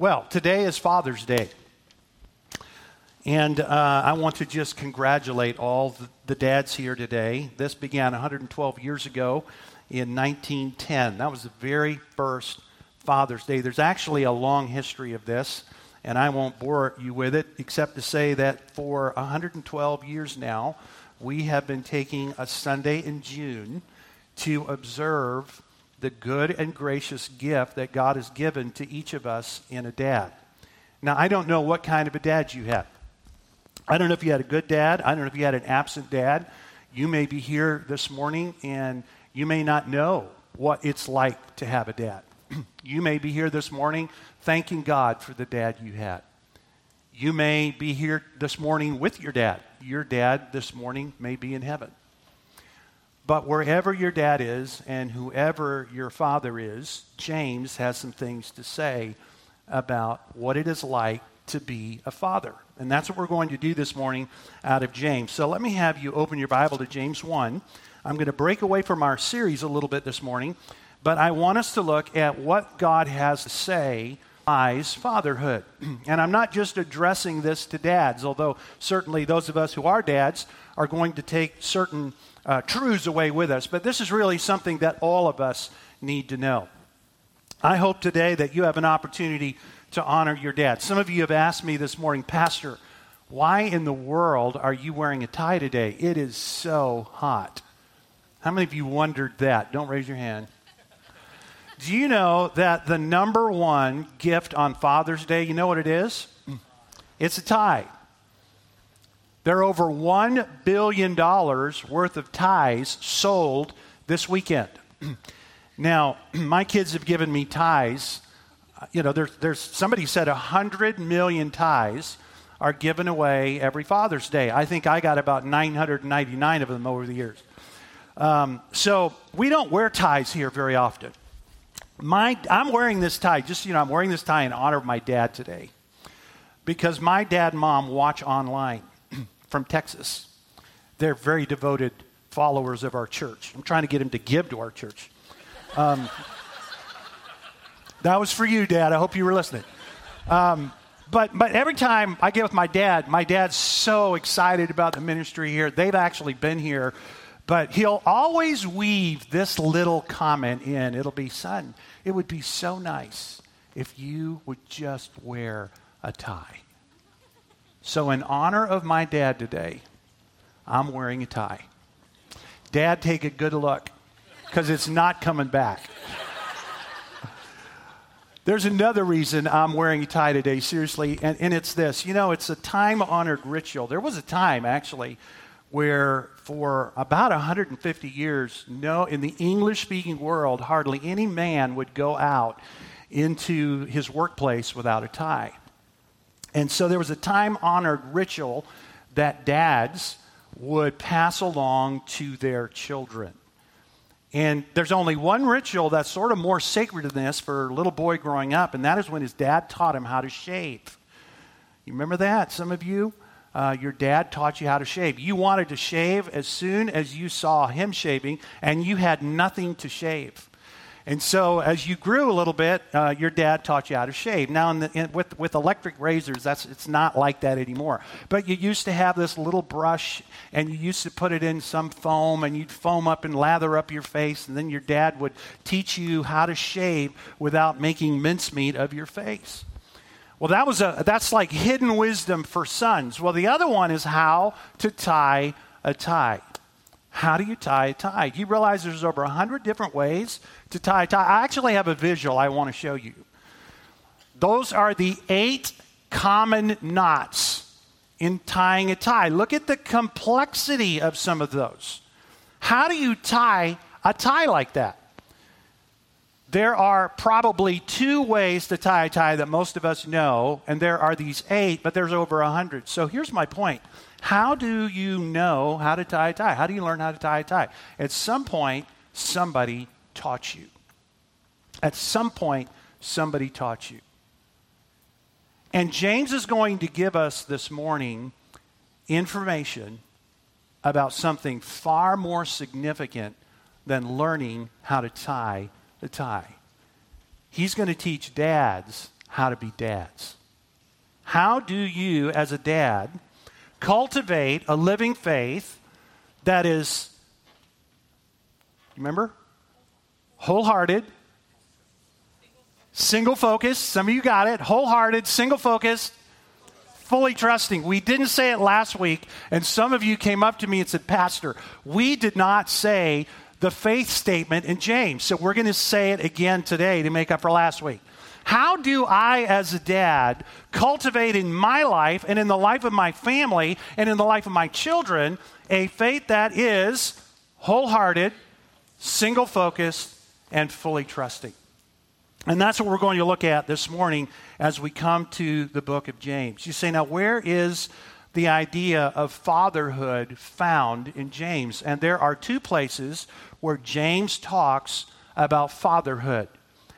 Well, today is Father's Day. And uh, I want to just congratulate all the, dads here today. This began 112 years ago in 1910. That was the very first Father's Day. There's actually a long history of this, and I won't bore you with it, except to say that for 112 years now, we have been taking a Sunday in June to observe the good and gracious gift that God has given to each of us in a dad. Now, I don't know what kind of a dad you have. I don't know if you had a good dad. I don't know if you had an absent dad. You may be here this morning and you may not know what it's like to have a dad. you may be here this morning thanking God for the dad you had. You may be here this morning with your dad. Your dad this morning may be in heaven. But wherever your dad is and whoever your father is, James has some things to say about what it is like to be a father. And that's what we're going to do this morning out of James. So let me have you open your Bible to James 1. I'm going to break away from our series a little bit this morning, but I want us to look at what God has to say eyes fatherhood. And I'm not just addressing this to dads, although certainly those of us who are dads are going to take certain uh, truths away with us, but this is really something that all of us need to know. I hope today that you have an opportunity to honor your dad. Some of you have asked me this morning, Pastor, why in the world are you wearing a tie today? It is so hot. How many of you wondered that? Don't raise your hand. Do you know that the number one gift on Father's Day, you know what it is? It's a tie. There are over $1 billion worth of ties sold this weekend. now, my kids have given me ties. You know, there's, there's somebody said 100 million ties are given away every Father's Day. I think I got about 999 of them over the years. Um, so we don't wear ties here very often. My, I'm wearing this tie, just you know, I'm wearing this tie in honor of my dad today because my dad and mom watch online from Texas. They're very devoted followers of our church. I'm trying to get them to give to our church. Um, that was for you, Dad. I hope you were listening. Um, but, but every time I get with my dad, my dad's so excited about the ministry here. They've actually been here, but he'll always weave this little comment in. It'll be, son, it would be so nice if you would just wear a tie. So, in honor of my dad today, I'm wearing a tie. Dad, take a good look because it's not coming back. There's another reason I'm wearing a tie today, seriously, and, and it's this. You know, it's a time honored ritual. There was a time, actually, where for about 150 years, no, in the English speaking world, hardly any man would go out into his workplace without a tie. And so there was a time honored ritual that dads would pass along to their children. And there's only one ritual that's sort of more sacred than this for a little boy growing up, and that is when his dad taught him how to shave. You remember that? Some of you, uh, your dad taught you how to shave. You wanted to shave as soon as you saw him shaving, and you had nothing to shave. And so, as you grew a little bit, uh, your dad taught you how to shave. Now, in the, in, with, with electric razors, that's, it's not like that anymore. But you used to have this little brush, and you used to put it in some foam, and you'd foam up and lather up your face, and then your dad would teach you how to shave without making mincemeat of your face. Well, that was a, that's like hidden wisdom for sons. Well, the other one is how to tie a tie. How do you tie a tie? You realize there's over 100 different ways to tie a tie? I actually have a visual I want to show you. Those are the eight common knots in tying a tie. Look at the complexity of some of those. How do you tie a tie like that? There are probably two ways to tie a tie that most of us know, and there are these eight, but there's over a hundred. So here's my point how do you know how to tie a tie? How do you learn how to tie a tie? At some point, somebody taught you. At some point, somebody taught you. And James is going to give us this morning information about something far more significant than learning how to tie the tie. He's going to teach dads how to be dads. How do you, as a dad, cultivate a living faith that is, remember, wholehearted, single focused. Some of you got it. Wholehearted, single focused, fully trusting. We didn't say it last week, and some of you came up to me and said, Pastor, we did not say the faith statement in James. So we're going to say it again today to make up for last week. How do I, as a dad, cultivate in my life and in the life of my family and in the life of my children a faith that is wholehearted, single focused, and fully trusting? And that's what we're going to look at this morning as we come to the book of James. You say, now, where is the idea of fatherhood found in James? And there are two places where James talks about fatherhood.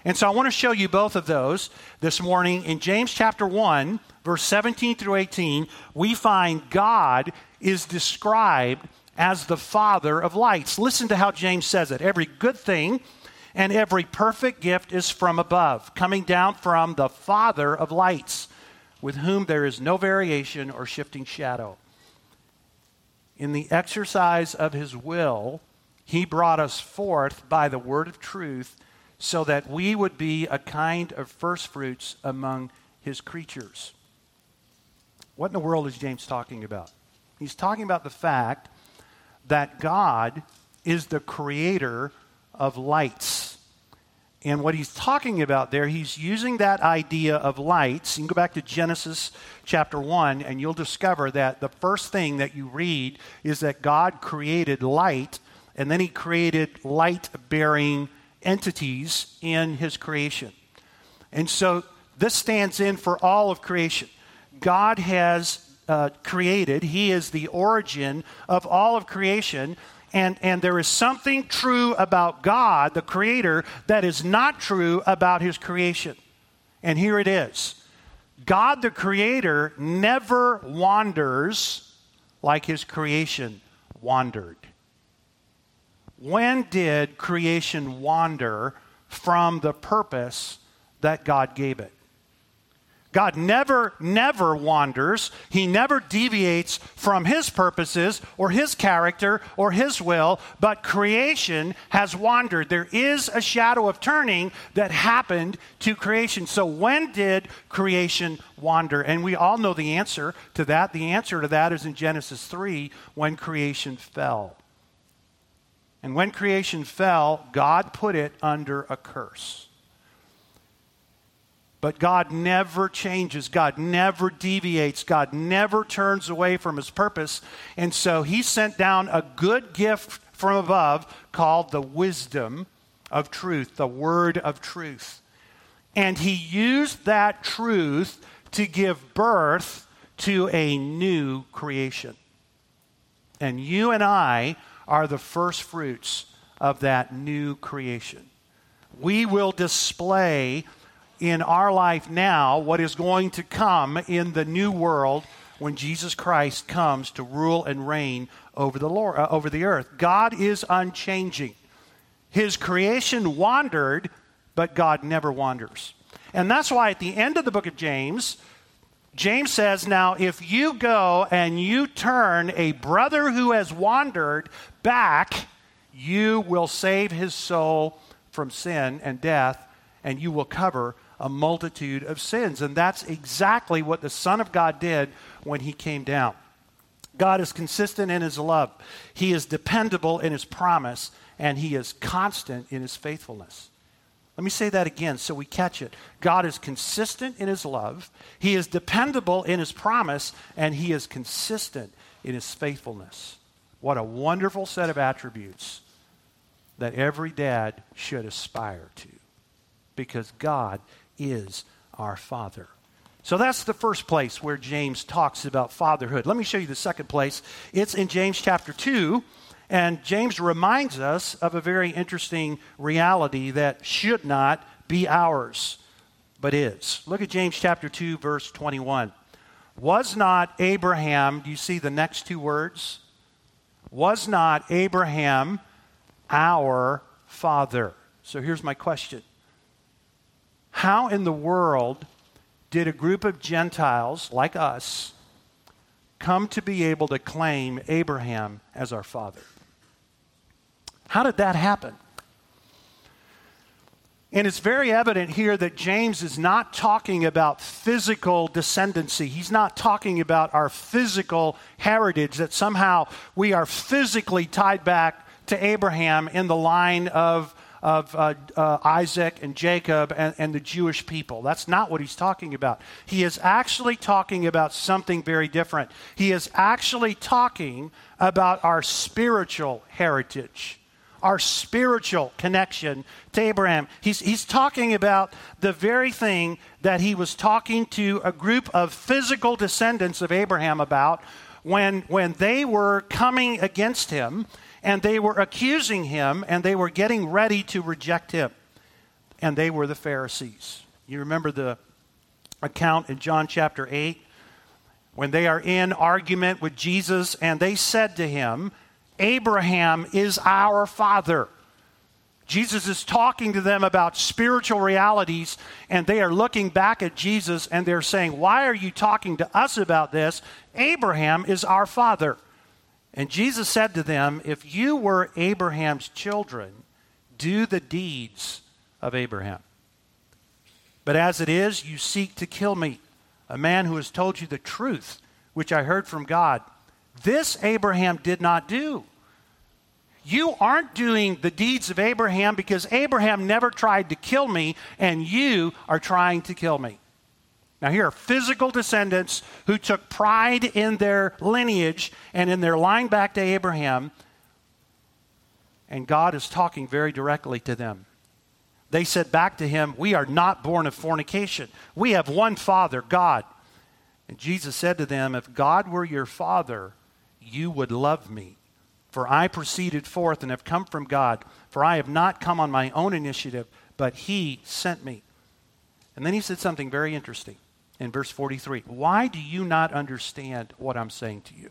And so I want to show you both of those this morning. In James chapter 1, verse 17 through 18, we find God is described as the Father of lights. Listen to how James says it. Every good thing and every perfect gift is from above, coming down from the Father of lights, with whom there is no variation or shifting shadow. In the exercise of his will, he brought us forth by the word of truth so that we would be a kind of firstfruits among his creatures. What in the world is James talking about? He's talking about the fact that God is the creator of lights. And what he's talking about there, he's using that idea of lights. You can go back to Genesis chapter 1, and you'll discover that the first thing that you read is that God created light, and then he created light bearing entities in his creation. And so this stands in for all of creation. God has uh, created, he is the origin of all of creation. And, and there is something true about God, the Creator, that is not true about His creation. And here it is God, the Creator, never wanders like His creation wandered. When did creation wander from the purpose that God gave it? God never, never wanders. He never deviates from his purposes or his character or his will, but creation has wandered. There is a shadow of turning that happened to creation. So, when did creation wander? And we all know the answer to that. The answer to that is in Genesis 3 when creation fell. And when creation fell, God put it under a curse. But God never changes. God never deviates. God never turns away from his purpose. And so he sent down a good gift from above called the wisdom of truth, the word of truth. And he used that truth to give birth to a new creation. And you and I are the first fruits of that new creation. We will display in our life now what is going to come in the new world when Jesus Christ comes to rule and reign over the Lord, uh, over the earth. God is unchanging. His creation wandered, but God never wanders. And that's why at the end of the book of James, James says, Now, if you go and you turn a brother who has wandered back, you will save his soul from sin and death, and you will cover a multitude of sins. And that's exactly what the Son of God did when he came down. God is consistent in his love, he is dependable in his promise, and he is constant in his faithfulness. Let me say that again so we catch it. God is consistent in his love, he is dependable in his promise, and he is consistent in his faithfulness. What a wonderful set of attributes that every dad should aspire to because God is our Father. So that's the first place where James talks about fatherhood. Let me show you the second place. It's in James chapter 2, and James reminds us of a very interesting reality that should not be ours, but is. Look at James chapter 2, verse 21. Was not Abraham, do you see the next two words? Was not Abraham our father? So here's my question how in the world did a group of Gentiles like us come to be able to claim Abraham as our father? How did that happen? And it's very evident here that James is not talking about physical descendancy. He's not talking about our physical heritage, that somehow we are physically tied back to Abraham in the line of, of uh, uh, Isaac and Jacob and, and the Jewish people. That's not what he's talking about. He is actually talking about something very different. He is actually talking about our spiritual heritage our spiritual connection to Abraham. He's, he's talking about the very thing that he was talking to a group of physical descendants of Abraham about when, when they were coming against him and they were accusing him and they were getting ready to reject him. And they were the Pharisees. You remember the account in John chapter 8 when they are in argument with Jesus and they said to him, Abraham is our father. Jesus is talking to them about spiritual realities, and they are looking back at Jesus and they're saying, Why are you talking to us about this? Abraham is our father. And Jesus said to them, If you were Abraham's children, do the deeds of Abraham. But as it is, you seek to kill me, a man who has told you the truth, which I heard from God. This Abraham did not do. You aren't doing the deeds of Abraham because Abraham never tried to kill me, and you are trying to kill me. Now, here are physical descendants who took pride in their lineage and in their line back to Abraham, and God is talking very directly to them. They said back to him, We are not born of fornication. We have one Father, God. And Jesus said to them, If God were your Father, you would love me for I proceeded forth and have come from God, for I have not come on my own initiative, but He sent me. And then he said something very interesting in verse 43. Why do you not understand what I'm saying to you?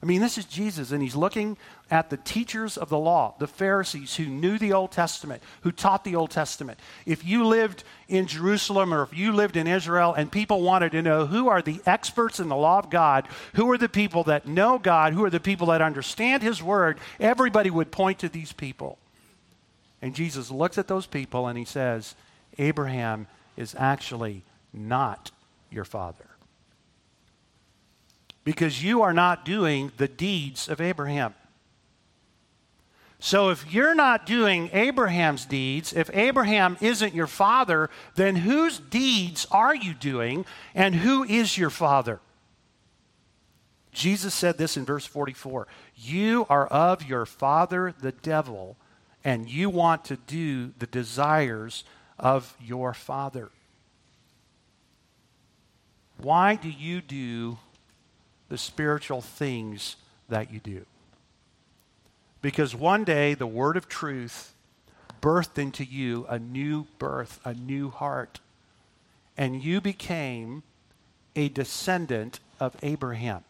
I mean, this is Jesus, and he's looking at the teachers of the law, the Pharisees who knew the Old Testament, who taught the Old Testament. If you lived in Jerusalem or if you lived in Israel and people wanted to know who are the experts in the law of God, who are the people that know God, who are the people that understand his word, everybody would point to these people. And Jesus looks at those people and he says, Abraham is actually not your father because you are not doing the deeds of Abraham. So, if you're not doing Abraham's deeds, if Abraham isn't your father, then whose deeds are you doing and who is your father? Jesus said this in verse 44 You are of your father, the devil, and you want to do the desires of your father. Why do you do the spiritual things that you do. Because one day the word of truth birthed into you a new birth, a new heart, and you became a descendant of Abraham.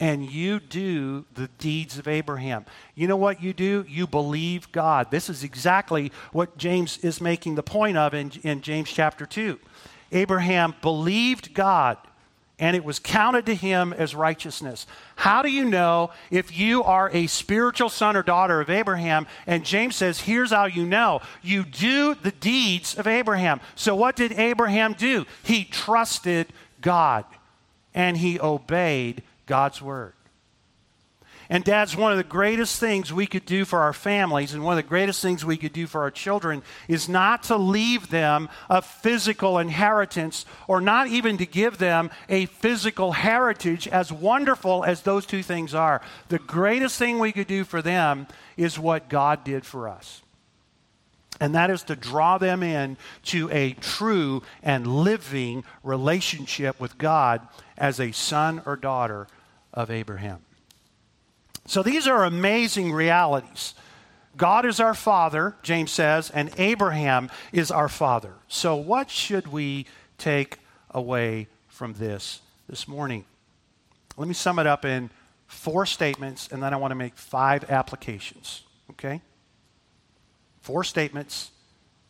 And you do the deeds of Abraham. You know what you do? You believe God. This is exactly what James is making the point of in, in James chapter 2. Abraham believed God and it was counted to him as righteousness. How do you know if you are a spiritual son or daughter of Abraham? And James says, here's how you know you do the deeds of Abraham. So, what did Abraham do? He trusted God and he obeyed God's word. And, dads, one of the greatest things we could do for our families and one of the greatest things we could do for our children is not to leave them a physical inheritance or not even to give them a physical heritage, as wonderful as those two things are. The greatest thing we could do for them is what God did for us. And that is to draw them in to a true and living relationship with God as a son or daughter of Abraham. So these are amazing realities. God is our father, James says, and Abraham is our father. So, what should we take away from this this morning? Let me sum it up in four statements, and then I want to make five applications. Okay? Four statements,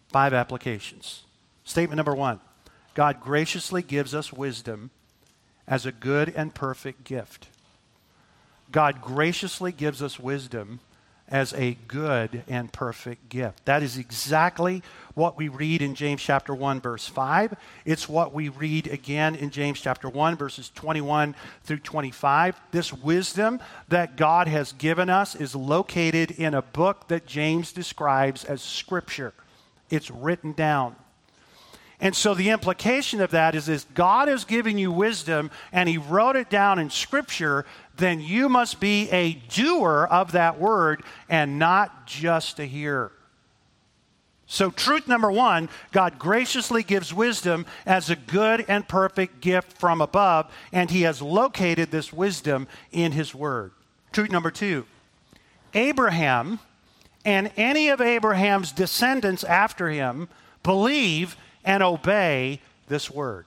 five applications. Statement number one God graciously gives us wisdom as a good and perfect gift. God graciously gives us wisdom as a good and perfect gift. That is exactly what we read in James chapter 1 verse 5. It's what we read again in James chapter 1 verses 21 through 25. This wisdom that God has given us is located in a book that James describes as scripture. It's written down. And so the implication of that is if God is giving you wisdom and he wrote it down in scripture, then you must be a doer of that word and not just a hearer. So, truth number one God graciously gives wisdom as a good and perfect gift from above, and He has located this wisdom in His Word. Truth number two Abraham and any of Abraham's descendants after him believe and obey this Word.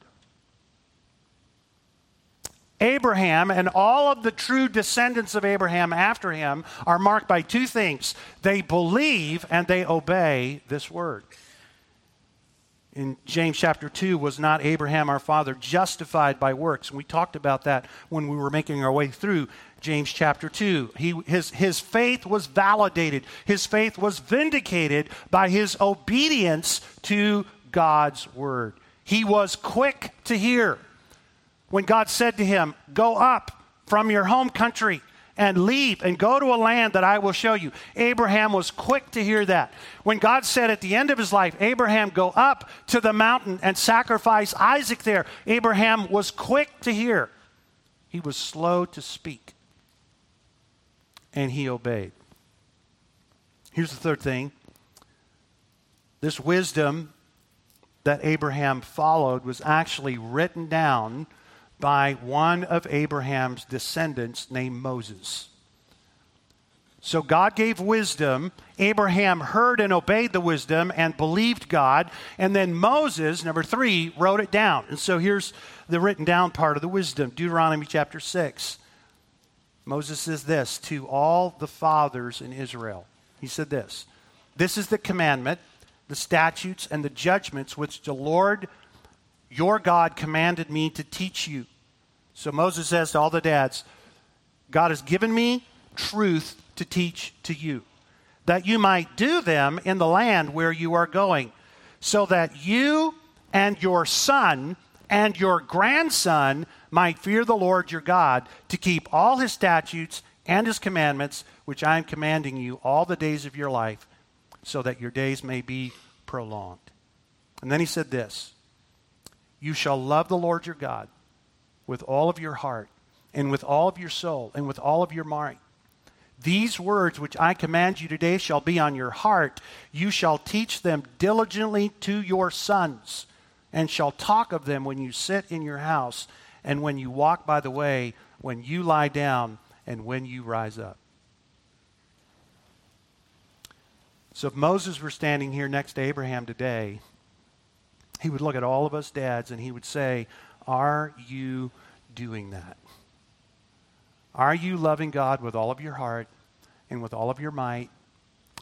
Abraham and all of the true descendants of Abraham after him are marked by two things they believe and they obey this word. In James chapter 2, was not Abraham our father justified by works? And we talked about that when we were making our way through James chapter 2. He, his, his faith was validated, his faith was vindicated by his obedience to God's word. He was quick to hear when God said to him, Go up from your home country and leave and go to a land that I will show you. Abraham was quick to hear that. When God said at the end of his life, Abraham, go up to the mountain and sacrifice Isaac there, Abraham was quick to hear. He was slow to speak. And he obeyed. Here's the third thing this wisdom that Abraham followed was actually written down by one of Abraham's descendants named Moses. So God gave wisdom. Abraham heard and obeyed the wisdom and believed God. And then Moses, number three, wrote it down. And so here's the written down part of the wisdom Deuteronomy chapter 6. Moses says this to all the fathers in Israel. He said this This is the commandment, the statutes, and the judgments which the Lord your God commanded me to teach you. So Moses says to all the dads, God has given me truth to teach to you, that you might do them in the land where you are going, so that you and your son and your grandson might fear the Lord your God, to keep all his statutes and his commandments, which I am commanding you all the days of your life, so that your days may be prolonged. And then he said this you shall love the Lord your God with all of your heart and with all of your soul and with all of your might. These words which I command you today shall be on your heart. You shall teach them diligently to your sons, and shall talk of them when you sit in your house, and when you walk by the way, when you lie down, and when you rise up. So if Moses were standing here next to Abraham today, he would look at all of us dads and he would say, Are you doing that? Are you loving God with all of your heart and with all of your might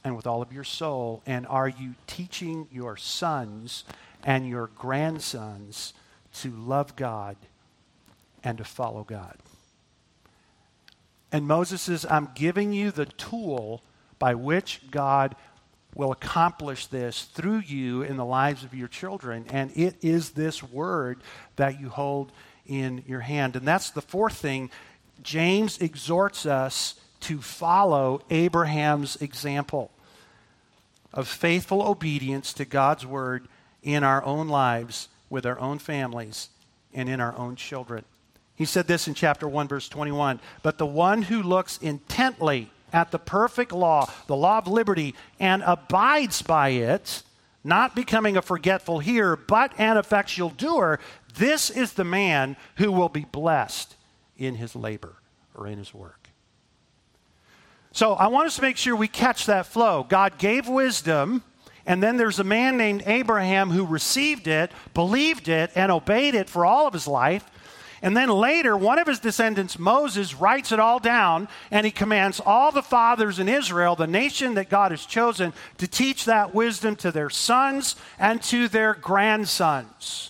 and with all of your soul? And are you teaching your sons and your grandsons to love God and to follow God? And Moses says, I'm giving you the tool by which God will accomplish this through you in the lives of your children. And it is this word that you hold in your hand. And that's the fourth thing. James exhorts us to follow Abraham's example of faithful obedience to God's word in our own lives, with our own families, and in our own children. He said this in chapter 1, verse 21 But the one who looks intently at the perfect law, the law of liberty, and abides by it, not becoming a forgetful hearer, but an effectual doer, this is the man who will be blessed in his labor or in his work. So I want us to make sure we catch that flow. God gave wisdom, and then there's a man named Abraham who received it, believed it, and obeyed it for all of his life. And then later, one of his descendants, Moses, writes it all down and he commands all the fathers in Israel, the nation that God has chosen, to teach that wisdom to their sons and to their grandsons.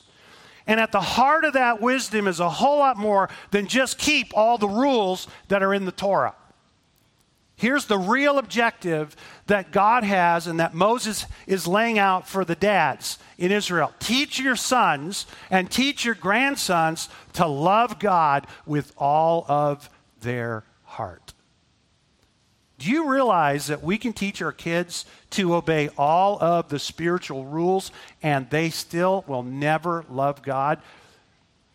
And at the heart of that wisdom is a whole lot more than just keep all the rules that are in the Torah. Here's the real objective that God has and that Moses is laying out for the dads in Israel. Teach your sons and teach your grandsons to love God with all of their heart. Do you realize that we can teach our kids to obey all of the spiritual rules and they still will never love God?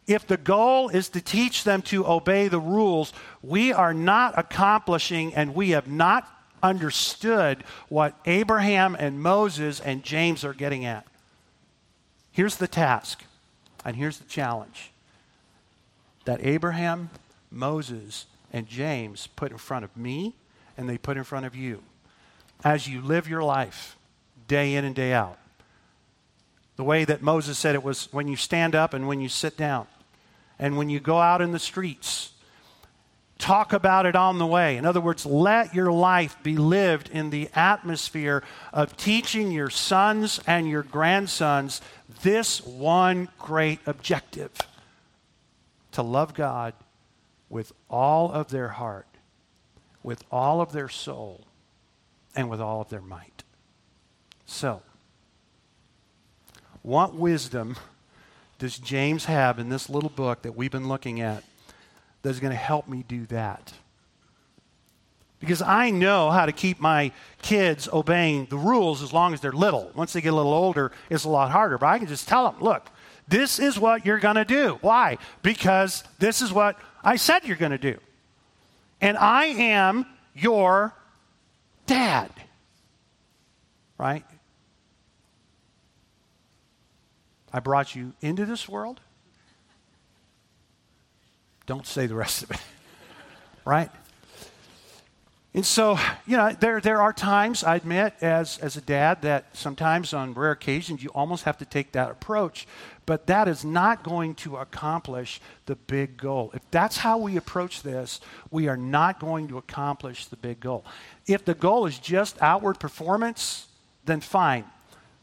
If the goal is to teach them to obey the rules, we are not accomplishing and we have not understood what Abraham and Moses and James are getting at. Here's the task, and here's the challenge that Abraham, Moses, and James put in front of me and they put in front of you as you live your life day in and day out. The way that Moses said it was when you stand up and when you sit down, and when you go out in the streets. Talk about it on the way. In other words, let your life be lived in the atmosphere of teaching your sons and your grandsons this one great objective to love God with all of their heart with all of their soul and with all of their might. So, what wisdom does James have in this little book that we've been looking at that's going to help me do that? Because I know how to keep my kids obeying the rules as long as they're little. Once they get a little older, it's a lot harder. But I can just tell them, look, this is what you're going to do. Why? Because this is what I said you're going to do and I am your dad. Right? I brought you into this world. Don't say the rest of it. right? And so, you know, there, there are times, I admit, as, as a dad, that sometimes on rare occasions you almost have to take that approach. But that is not going to accomplish the big goal. If that's how we approach this, we are not going to accomplish the big goal. If the goal is just outward performance, then fine.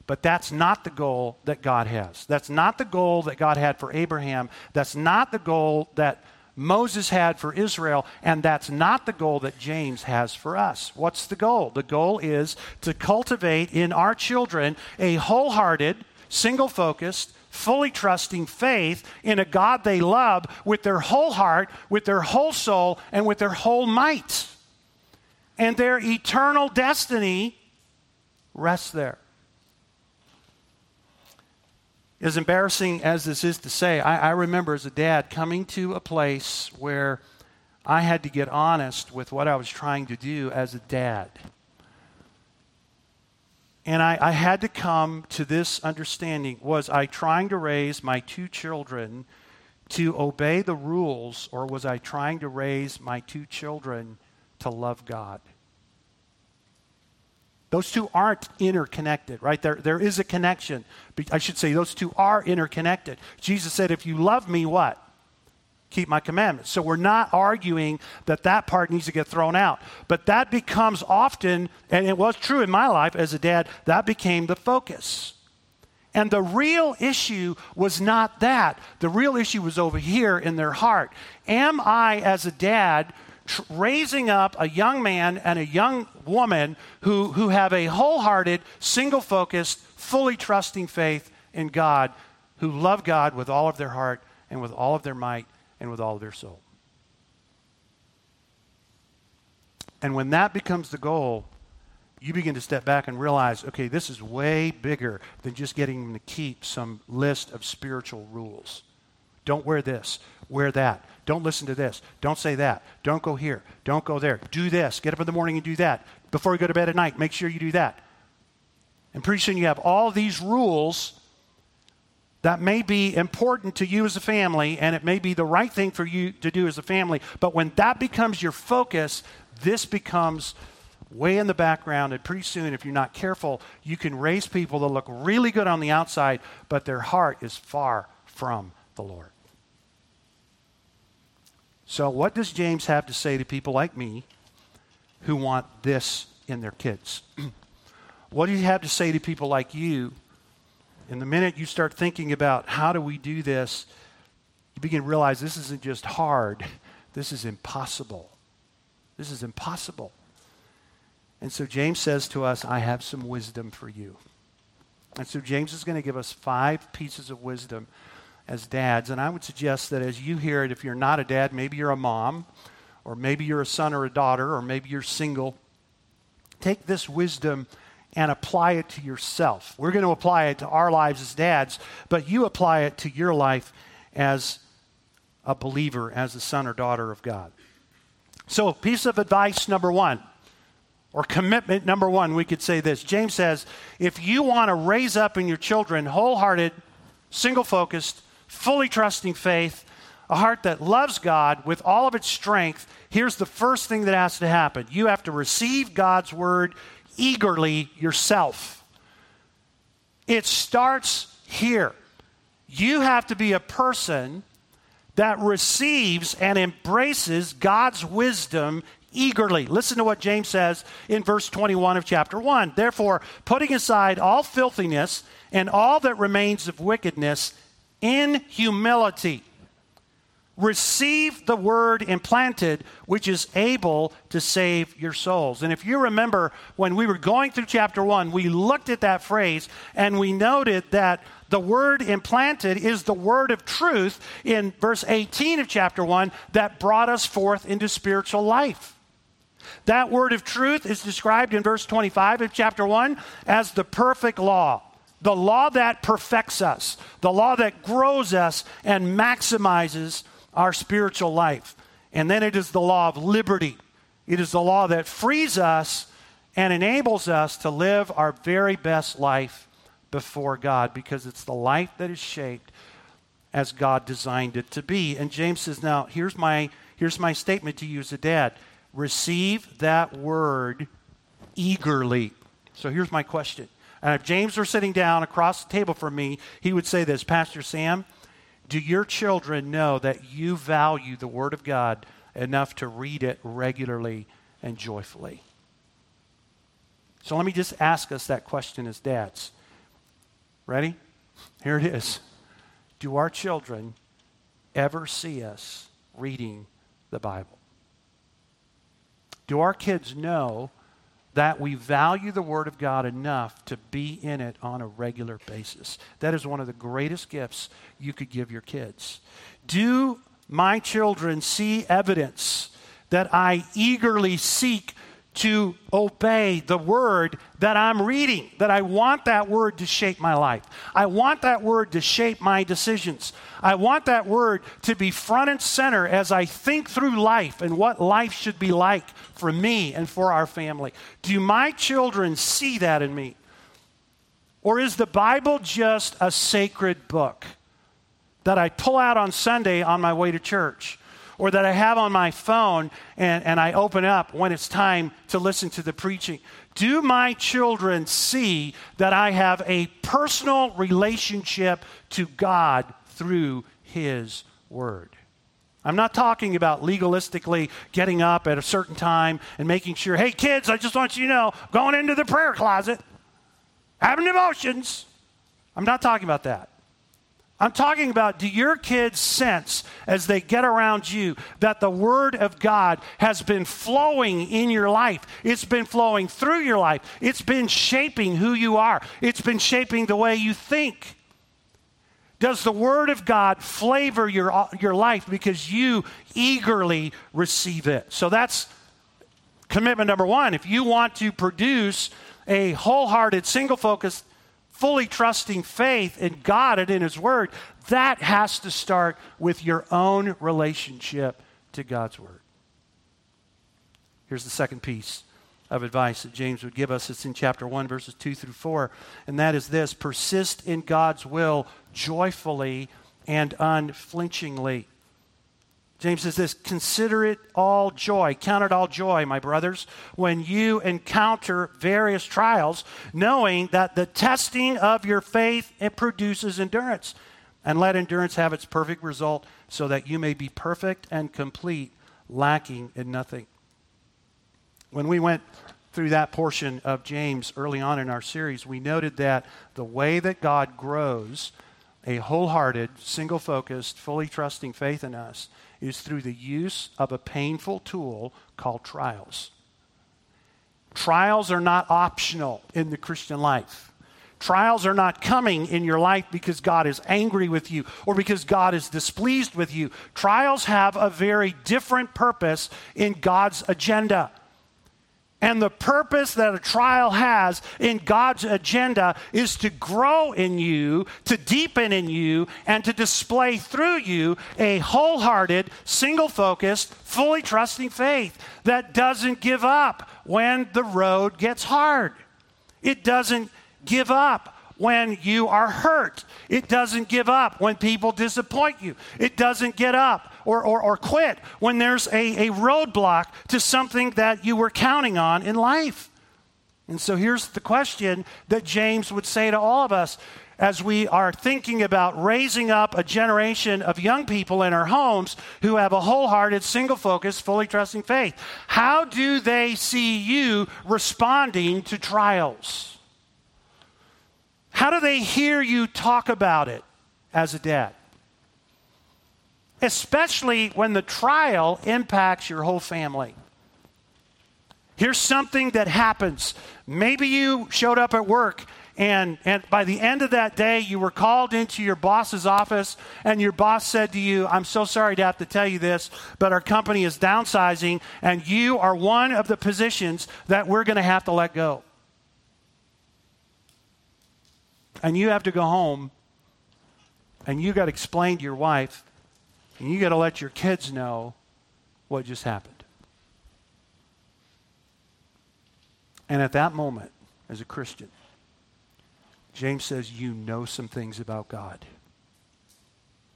But that's not the goal that God has. That's not the goal that God had for Abraham. That's not the goal that Moses had for Israel, and that's not the goal that James has for us. What's the goal? The goal is to cultivate in our children a wholehearted, single focused, fully trusting faith in a God they love with their whole heart, with their whole soul, and with their whole might. And their eternal destiny rests there. As embarrassing as this is to say, I, I, remember as a dad coming to a place where I had to get honest with what I was trying to do as a dad. And I, I had to come to this understanding was I trying to raise my two children to obey the rules, or was I trying to raise my two children to love God? Those two aren't interconnected, right? There, there is a connection. I should say those two are interconnected. Jesus said, If you love me, what? Keep my commandments. So we're not arguing that that part needs to get thrown out. But that becomes often, and it was true in my life as a dad, that became the focus. And the real issue was not that. The real issue was over here in their heart. Am I, as a dad, tr- raising up a young man and a young woman who, who have a wholehearted, single focused, fully trusting faith in God, who love God with all of their heart and with all of their might and with all of their soul. And when that becomes the goal, you begin to step back and realize okay, this is way bigger than just getting them to keep some list of spiritual rules. Don't wear this, wear that. Don't listen to this. Don't say that. Don't go here. Don't go there. Do this. Get up in the morning and do that. Before you go to bed at night, make sure you do that. And pretty soon you have all these rules that may be important to you as a family, and it may be the right thing for you to do as a family. But when that becomes your focus, this becomes way in the background. And pretty soon, if you're not careful, you can raise people that look really good on the outside, but their heart is far from the Lord. So, what does James have to say to people like me who want this in their kids? what do you have to say to people like you And the minute you start thinking about how do we do this, you begin to realize this isn't just hard, this is impossible. This is impossible. And so James says to us, I have some wisdom for you. And so James is going to give us five pieces of wisdom as dads. And I would suggest that as you hear it, if you're not a dad, maybe you're a mom, or maybe you're a son or a daughter, or maybe you're single, take this wisdom and apply it to yourself. We're going to apply it to our lives as dads, but you apply it to your life as a believer, as a son or daughter of God. So, piece of advice number one, or commitment number one, we could say this. James says, if you want to raise up in your children wholehearted, single focused, fully trusting faith, a heart that loves God with all of its strength, here's the first thing that has to happen. You have to receive God's word eagerly yourself. It starts here. You have to be a person that receives and embraces God's wisdom eagerly. Listen to what James says in verse 21 of chapter 1. Therefore, putting aside all filthiness and all that remains of wickedness in humility, receive the word implanted, which is able to save your souls. And if you remember, when we were going through chapter 1, we looked at that phrase and we noted that the word implanted is the word of truth in verse 18 of chapter 1 that brought us forth into spiritual life. That word of truth is described in verse 25 of chapter 1 as the perfect law. The law that perfects us, the law that grows us and maximizes our spiritual life. And then it is the law of liberty. It is the law that frees us and enables us to live our very best life before God because it's the life that is shaped as God designed it to be. And James says, Now, here's my, here's my statement to you as a dad receive that word eagerly. So here's my question. And if James were sitting down across the table from me, he would say this Pastor Sam, do your children know that you value the Word of God enough to read it regularly and joyfully? So let me just ask us that question as dads. Ready? Here it is. Do our children ever see us reading the Bible? Do our kids know that we value the Word of God enough to be in it on a regular basis. That is one of the greatest gifts you could give your kids. Do my children see evidence that I eagerly seek to obey the word that I'm reading, that I want that word to shape my life. I want that word to shape my decisions. I want that word to be front and center as I think through life and what life should be like for me and for our family. Do my children see that in me? Or is the Bible just a sacred book that I pull out on Sunday on my way to church? Or that I have on my phone and, and I open up when it's time to listen to the preaching? Do my children see that I have a personal relationship to God through His Word? I'm not talking about legalistically getting up at a certain time and making sure, hey, kids, I just want you to know, going into the prayer closet, having devotions. I'm not talking about that. I'm talking about do your kids sense as they get around you that the Word of God has been flowing in your life? It's been flowing through your life. It's been shaping who you are, it's been shaping the way you think. Does the Word of God flavor your, your life because you eagerly receive it? So that's commitment number one. If you want to produce a wholehearted, single focused fully trusting faith in God and in His Word, that has to start with your own relationship to God's Word. Here's the second piece of advice that James would give us. It's in chapter 1, verses 2 through 4. And that is this persist in God's will joyfully and unflinchingly. James says this Consider it all joy, count it all joy, my brothers, when you encounter various trials, knowing that the testing of your faith it produces endurance. And let endurance have its perfect result, so that you may be perfect and complete, lacking in nothing. When we went through that portion of James early on in our series, we noted that the way that God grows a wholehearted, single focused, fully trusting faith in us is through the use of a painful tool called trials. Trials are not optional in the Christian life. Trials are not coming in your life because God is angry with you or because God is displeased with you. Trials have a very different purpose in God's agenda. And the purpose that a trial has in God's agenda is to grow in you, to deepen in you, and to display through you a wholehearted, single focused, fully trusting faith that doesn't give up when the road gets hard. It doesn't give up when you are hurt. It doesn't give up when people disappoint you. It doesn't get up or, or, or quit when there's a, a roadblock to something that you were counting on in life. And so here's the question that James would say to all of us as we are thinking about raising up a generation of young people in our homes who have a wholehearted, single focused, fully trusting faith. How do they see you responding to trials? How do they hear you talk about it as a dad? Especially when the trial impacts your whole family. Here's something that happens. Maybe you showed up at work and, and by the end of that day, you were called into your boss's office, and your boss said to you, I'm so sorry to have to tell you this, but our company is downsizing, and you are one of the positions that we're going to have to let go. and you have to go home and you got to explain to your wife and you got to let your kids know what just happened. And at that moment, as a Christian, James says, You know some things about God.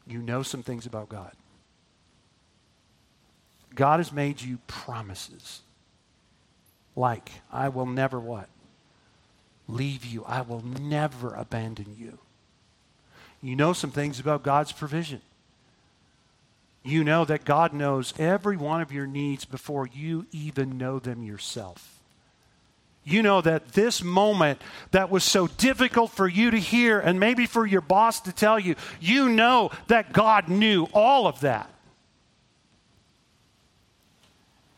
You know some things about God. God has made you promises. Like, I will never what? leave you. I will never abandon you. You know some things about God's provision. You know that God knows every one of your needs before you even know them yourself. You know that this moment that was so difficult for you to hear and maybe for your boss to tell you, you know that God knew all of that.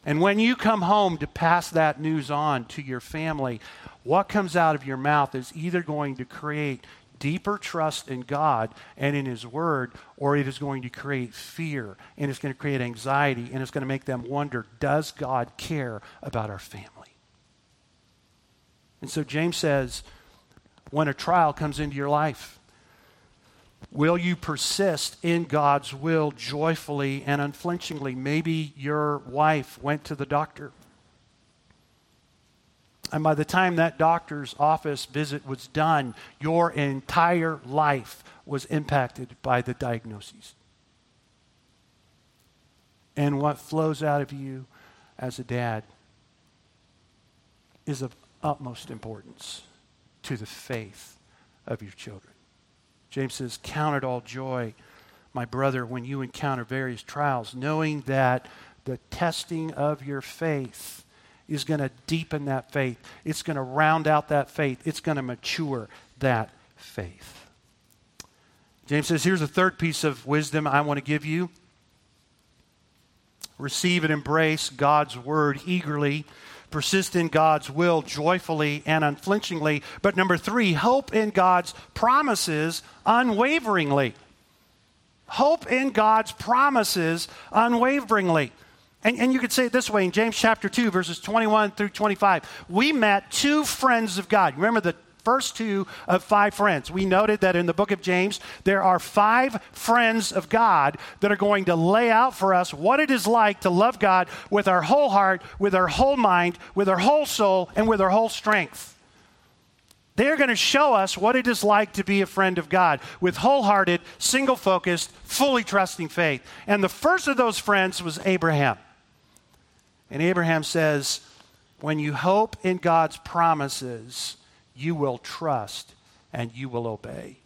And when you come home to pass that news on to your family, what comes out of your mouth is either going to create deeper trust in God and in His Word, or it is going to create fear and it's going to create anxiety and it's going to make them wonder does God care about our family? And so James says, when a trial comes into your life, Will you persist in God's will joyfully and unflinchingly? Maybe your wife went to the doctor and by the time that doctor's office visit was done, your entire life was impacted by the diagnoses. And what flows out of you as a dad is of utmost importance to the faith of your children. James says, Count it all joy, my brother, when you encounter various trials, knowing that the testing of your faith is going to deepen that faith. It's going to round out that faith. It's going to mature that faith. James says, here's a third piece of wisdom I want to give you. Receive and embrace God's word eagerly. Persist in God's will joyfully and unflinchingly. But number three, hope in God's promises unwaveringly. Hope in God's promises unwaveringly. And, and you could say it this way in James chapter 2, verses 21 through 25. We met two friends of God. Remember the first two of five friends. We noted that in the book of James, there are five friends of God that are going to lay out for us what it is like to love God with our whole heart, with our whole mind, with our whole soul, and with our whole strength. They're going to show us what it is like to be a friend of God with wholehearted, single focused, fully trusting faith. And the first of those friends was Abraham. And Abraham says, when you hope in God's promises, you will trust and you will obey.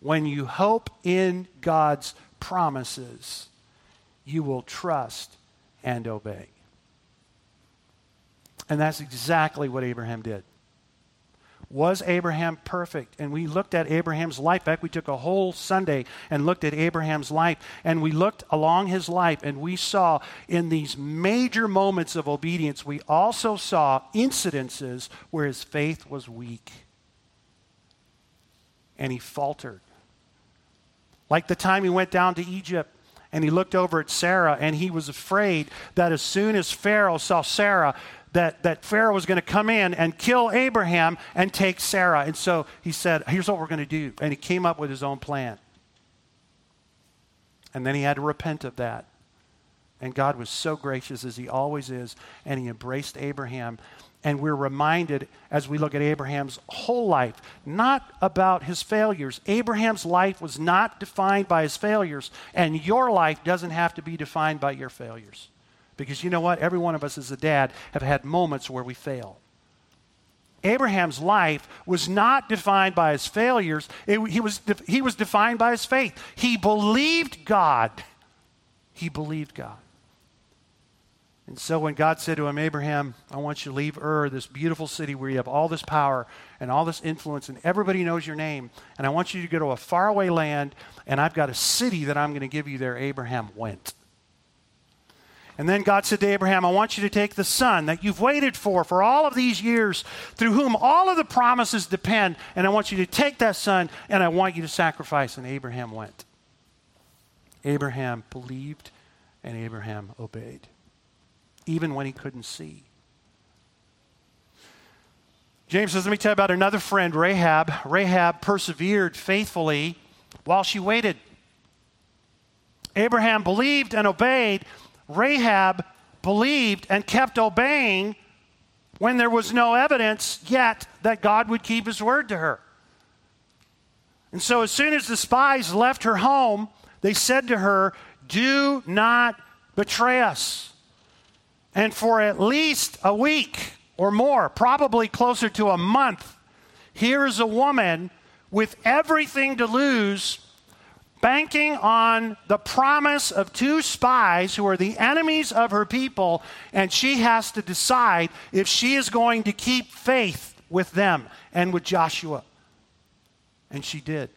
When you hope in God's promises, you will trust and obey. And that's exactly what Abraham did. Was Abraham perfect? And we looked at Abraham's life. Fact, we took a whole Sunday and looked at Abraham's life. And we looked along his life and we saw in these major moments of obedience, we also saw incidences where his faith was weak and he faltered. Like the time he went down to Egypt and he looked over at Sarah and he was afraid that as soon as Pharaoh saw Sarah, that, that Pharaoh was going to come in and kill Abraham and take Sarah. And so he said, Here's what we're going to do. And he came up with his own plan. And then he had to repent of that. And God was so gracious, as he always is, and he embraced Abraham. And we're reminded as we look at Abraham's whole life, not about his failures. Abraham's life was not defined by his failures, and your life doesn't have to be defined by your failures. Because you know what? Every one of us as a dad have had moments where we fail. Abraham's life was not defined by his failures, it, he, was, he was defined by his faith. He believed God. He believed God. And so when God said to him, Abraham, I want you to leave Ur, this beautiful city where you have all this power and all this influence, and everybody knows your name, and I want you to go to a faraway land, and I've got a city that I'm going to give you there. Abraham went. And then God said to Abraham, I want you to take the son that you've waited for for all of these years, through whom all of the promises depend, and I want you to take that son and I want you to sacrifice. And Abraham went. Abraham believed and Abraham obeyed, even when he couldn't see. James says, Let me tell you about another friend, Rahab. Rahab persevered faithfully while she waited. Abraham believed and obeyed Rahab believed and kept obeying when there was no evidence yet that God would keep his word to her. And so, as soon as the spies left her home, they said to her, Do not betray us. And for at least a week or more, probably closer to a month, here is a woman with everything to lose banking on the promise of two spies who are the enemies of her people, and she has to decide if she is going to keep faith with them and with Joshua. And she did.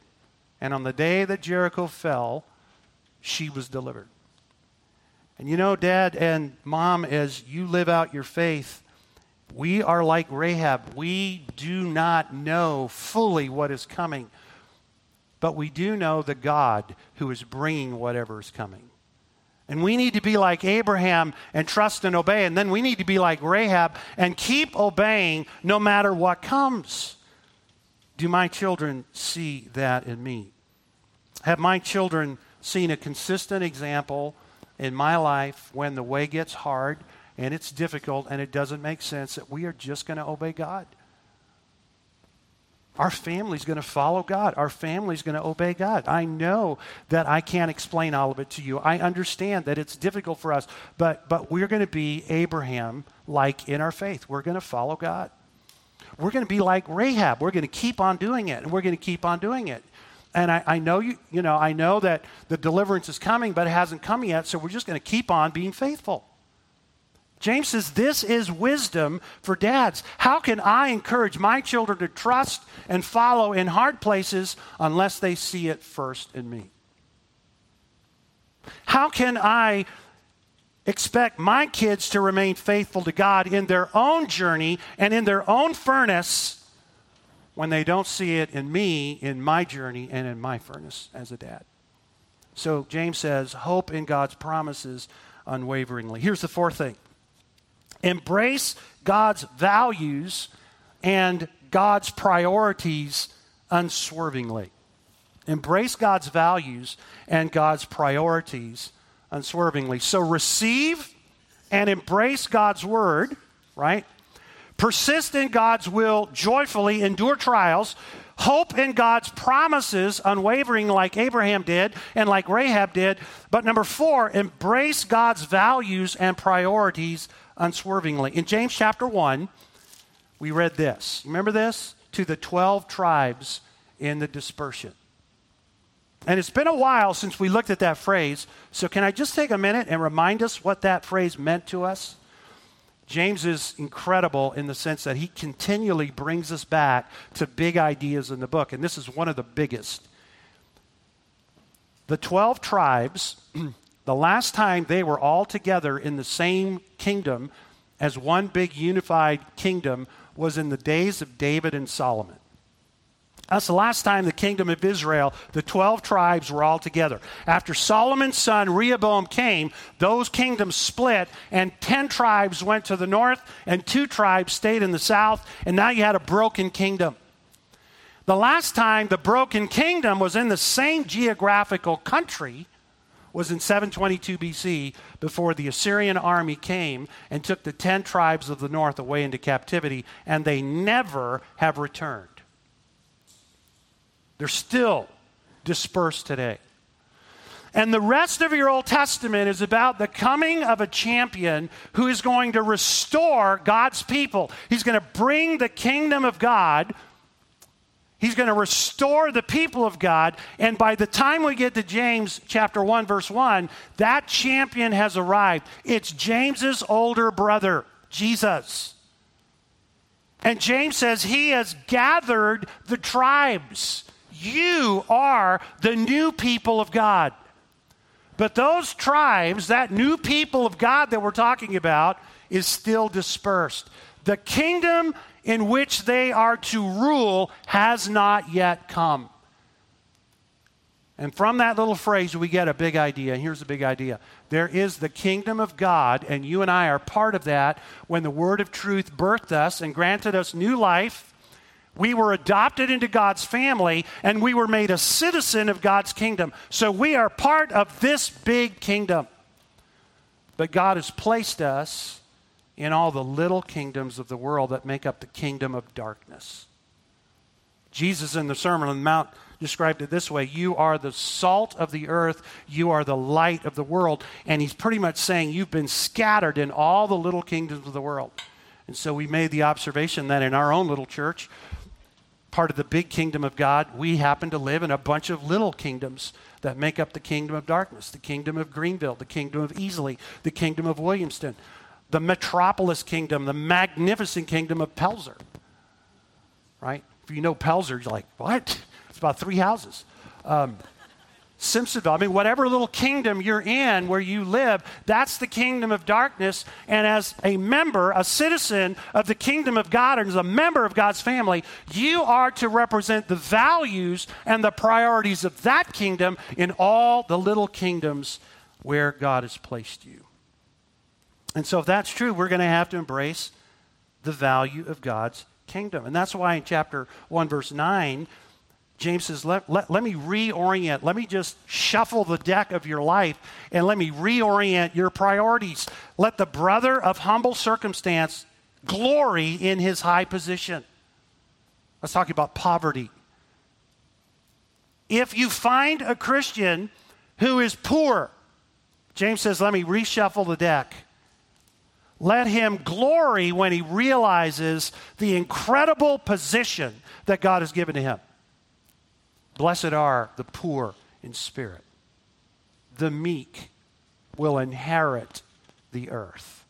And on the day that Jericho fell, she was delivered. And you know, Dad and Mom, as you live out your faith, we are like Rahab. We do not know fully what is coming but we do know the God who is bringing whatever is coming. And we need to be like Abraham and trust and obey. And then we need to be like Rahab and keep obeying no matter what comes. Do my children see that in me? Have my children seen a consistent example in my life when the way gets hard and it's difficult and it doesn't make sense that we are just going to obey God? Our family's going to follow God. Our family's going to obey God. I know that I can't explain all of it to you. I understand that it's difficult for us, but, but we're going to be Abraham like in our faith. We're going to follow God. We're going to be like Rahab. We're going to keep on doing it, and we're going to keep on doing it. And I, I know you, you know, I know that the deliverance is coming, but it hasn't come yet, so we're just going to keep on being faithful. James says this is wisdom for dads. How can I encourage my children to trust and follow in hard places unless they see it first in me? How can I expect my kids to remain faithful to God in their own journey and in their own furnace when they don't see it in me, in my journey, and in my furnace as a dad? So James says, hope in God's promises unwaveringly. Here's the fourth thing Embrace God's values and God's priorities unswervingly. Embrace God's values and God's priorities unswervingly. So receive and embrace God's word, right? Persist in God's will joyfully, endure trials, hope in God's promises unwavering, like Abraham did and like Rahab did. But number four, embrace God's values and priorities unswervingly. In James chapter 1, we read this. Remember this? To the 12 tribes in the dispersion. And it's been a while since we looked at that phrase, so can I just take a minute and remind us what that phrase meant to us? James is incredible in the sense that he continually brings us back to big ideas in the book, and this is one of the biggest. The 12 tribes, the last time they were all together in the same kingdom as one big unified kingdom was in the days of David and Solomon. That's the last time the kingdom of Israel, the 12 tribes were all together. After Solomon's son Rehoboam came, those kingdoms split, and 10 tribes went to the north, and two tribes stayed in the south, and now you had a broken kingdom. The last time the broken kingdom was in the same geographical country was in 722 BC before the Assyrian army came and took the 10 tribes of the north away into captivity, and they never have returned. They're still dispersed today. And the rest of your Old Testament is about the coming of a champion who is going to restore God's people. He's going to bring the kingdom of God. He's going to restore the people of God. And by the time we get to James chapter 1, verse 1, that champion has arrived. It's James's older brother, Jesus. And James says he has gathered the tribes. You are the new people of God. But those tribes, that new people of God that we're talking about, is still dispersed. The kingdom in which they are to rule has not yet come. And from that little phrase, we get a big idea. Here's the big idea there is the kingdom of God, and you and I are part of that when the word of truth birthed us and granted us new life we were adopted into God's family and we were made a citizen of God's kingdom. So we are part of this big kingdom. But God has placed us in all the little kingdoms of the world that make up the kingdom of darkness. Jesus in the Sermon on the Mount described it this way You are the salt of the earth, you are the light of the world. And he's pretty much saying you've been scattered in all the little kingdoms of the world. And so we made the observation that in our own little church, part of the big kingdom of God, we happen to live in a bunch of little kingdoms that make up the kingdom of darkness the kingdom of Greenville, the kingdom of Easley, the kingdom of Williamston, the metropolis kingdom, the magnificent kingdom of Pelzer. Right? If you know Pelzer, you're like, what? It's about three houses. Um, Simpsonville. I mean, whatever little kingdom you're in where you live, that's the kingdom of darkness. And as a member, a citizen of the kingdom of God, and as a member of God's family, you are to represent the values and the priorities of that kingdom in all the little kingdoms where God has placed you. And so, if that's true, we're going to have to embrace the value of God's kingdom. And that's why in chapter 1, verse 9, James says, let, let, let me reorient. Let me just shuffle the deck of your life and let me reorient your priorities. Let the brother of humble circumstance glory in his high position. Let's talk about poverty. If you find a Christian who is poor, James says, let me reshuffle the deck. Let him glory when he realizes the incredible position that God has given to him. Blessed are the poor in spirit. The meek will inherit the earth.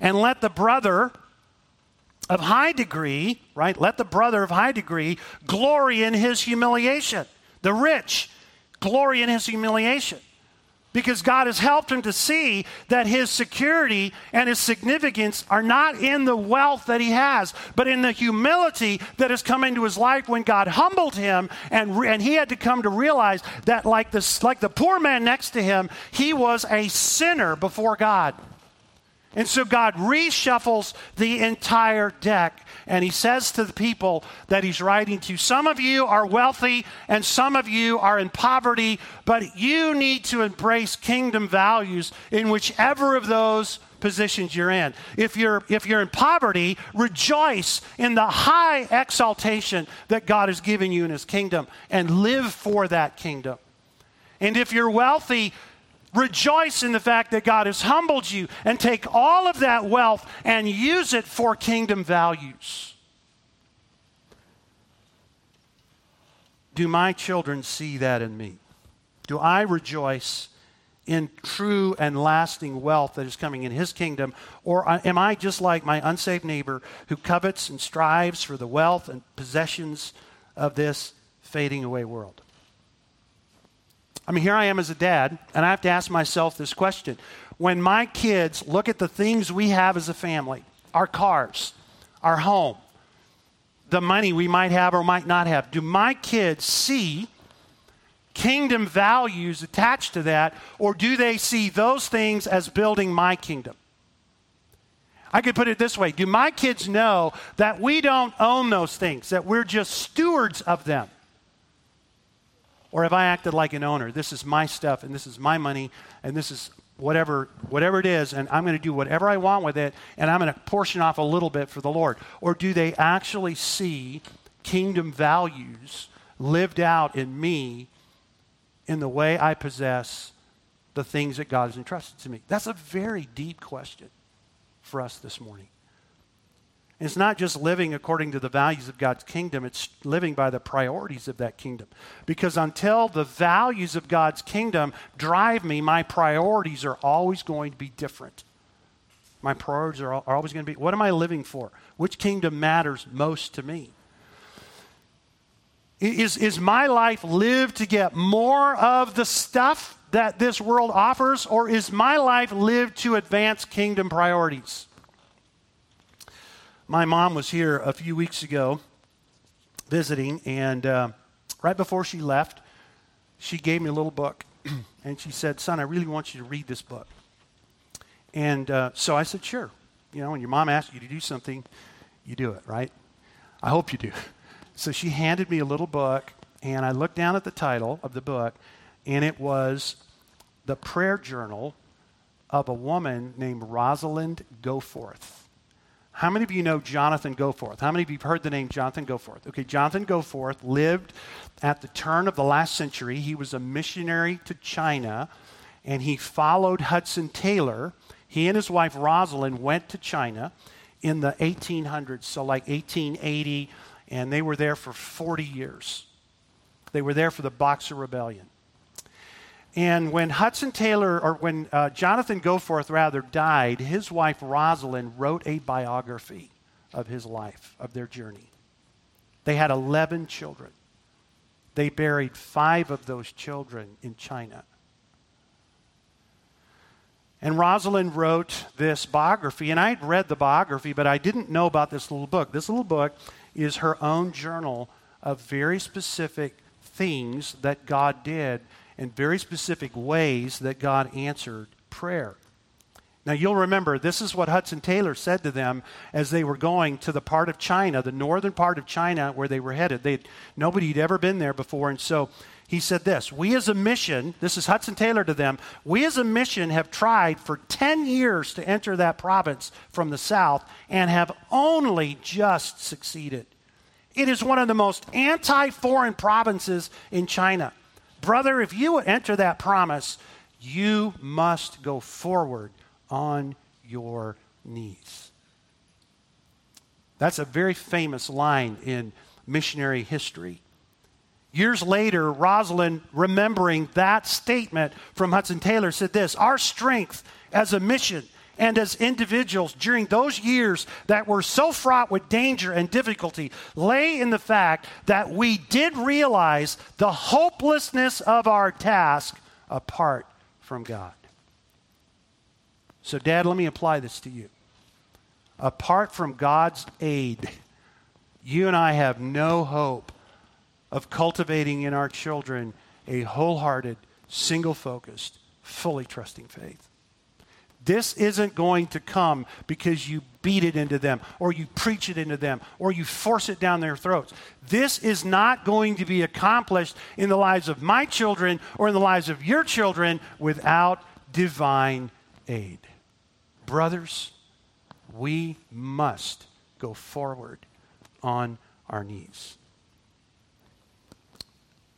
And let the brother of high degree, right? Let the brother of high degree glory in his humiliation. The rich glory in his humiliation because God has helped him to see that his security and his significance are not in the wealth that he has, but in the humility that has come into his life when God humbled him and, and he had to come to realize that, like, this, like the poor man next to him, he was a sinner before God. And so God reshuffles the entire deck. And he says to the people that he's writing to, Some of you are wealthy and some of you are in poverty, but you need to embrace kingdom values in whichever of those positions you're in. If you're, if you're in poverty, rejoice in the high exaltation that God has given you in his kingdom and live for that kingdom. And if you're wealthy, Rejoice in the fact that God has humbled you and take all of that wealth and use it for kingdom values. Do my children see that in me? Do I rejoice in true and lasting wealth that is coming in his kingdom? Or uh, am I just like my unsaved neighbor who covets and strives for the wealth and possessions of this fading away world? I mean, here I am as a dad, and I have to ask myself this question. When my kids look at the things we have as a family, our cars, our home, the money we might have or might not have, do my kids see kingdom values attached to that, or do they see those things as building my kingdom? I could put it this way Do my kids know that we don't own those things, that we're just stewards of them? Or have I acted like an owner? This is my stuff, and this is my money, and this is whatever, whatever it is, and I'm going to do whatever I want with it, and I'm going to portion off a little bit for the Lord? Or do they actually see kingdom values lived out in me in the way I possess the things that God has entrusted to me? That's a very deep question for us this morning. It's not just living according to the values of God's kingdom, it's living by the priorities of that kingdom. Because until the values of God's kingdom drive me, my priorities are always going to be different. My priorities are, are always going to be what am I living for? Which kingdom matters most to me? Is, is my life lived to get more of the stuff that this world offers, or is my life lived to advance kingdom priorities? My mom was here a few weeks ago visiting, and uh, right before she left, she gave me a little book, and she said, Son, I really want you to read this book. And uh, so I said, Sure. You know, when your mom asks you to do something, you do it, right? I hope you do. So she handed me a little book, and I looked down at the title of the book, and it was The Prayer Journal of a Woman Named Rosalind Goforth. How many of you know Jonathan Goforth? How many of you have heard the name Jonathan Goforth? Okay, Jonathan Goforth lived at the turn of the last century. He was a missionary to China, and he followed Hudson Taylor. He and his wife Rosalind went to China in the 1800s, so like 1880 and they were there for 40 years. They were there for the Boxer Rebellion. And when Hudson Taylor, or when uh, Jonathan Goforth rather died, his wife Rosalind wrote a biography of his life, of their journey. They had 11 children. They buried five of those children in China. And Rosalind wrote this biography, and I had read the biography, but I didn't know about this little book. This little book is her own journal of very specific things that God did and very specific ways that God answered prayer. Now, you'll remember this is what Hudson Taylor said to them as they were going to the part of China, the northern part of China where they were headed. They'd, nobody had ever been there before. And so he said this We as a mission, this is Hudson Taylor to them, we as a mission have tried for 10 years to enter that province from the south and have only just succeeded. It is one of the most anti foreign provinces in China. Brother, if you enter that promise, you must go forward on your knees. That's a very famous line in missionary history. Years later, Rosalind, remembering that statement from Hudson Taylor, said this Our strength as a mission and as individuals during those years that were so fraught with danger and difficulty lay in the fact that we did realize the hopelessness of our task apart from God. So, Dad, let me apply this to you. Apart from God's aid, you and I have no hope of cultivating in our children a wholehearted, single focused, fully trusting faith. This isn't going to come because you beat it into them or you preach it into them or you force it down their throats. This is not going to be accomplished in the lives of my children or in the lives of your children without divine aid. Brothers, we must go forward on our knees.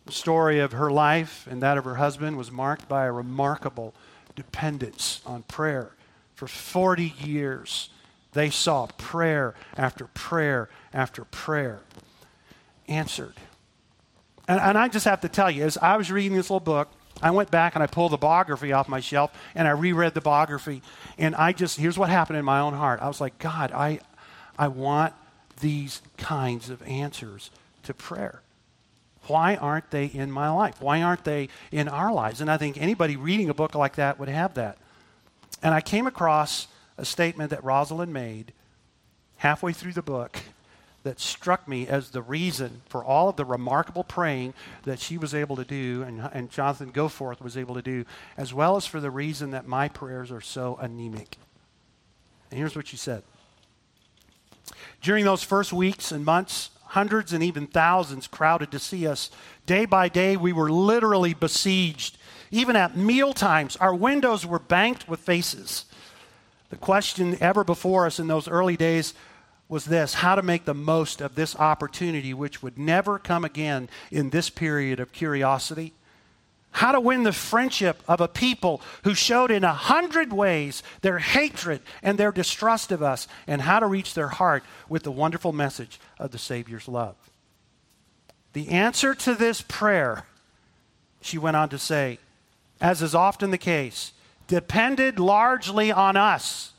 The story of her life and that of her husband was marked by a remarkable dependence on prayer. For 40 years, they saw prayer after prayer after prayer answered. And, and I just have to tell you, as I was reading this little book, I went back and I pulled the biography off my shelf and I reread the biography. And I just, here's what happened in my own heart. I was like, God, I, I want these kinds of answers to prayer. Why aren't they in my life? Why aren't they in our lives? And I think anybody reading a book like that would have that. And I came across a statement that Rosalind made halfway through the book that struck me as the reason for all of the remarkable praying that she was able to do and, and Jonathan Goforth was able to do, as well as for the reason that my prayers are so anemic. And here's what she said During those first weeks and months, hundreds and even thousands crowded to see us. Day by day, we were literally besieged. Even at meal times, our windows were banked with faces. The question ever before us in those early days was this how to make the most of this opportunity, which would never come again in this period of curiosity. How to win the friendship of a people who showed in a hundred ways their hatred and their distrust of us, and how to reach their heart with the wonderful message of the Savior's love. The answer to this prayer, she went on to say, as is often the case, depended largely on us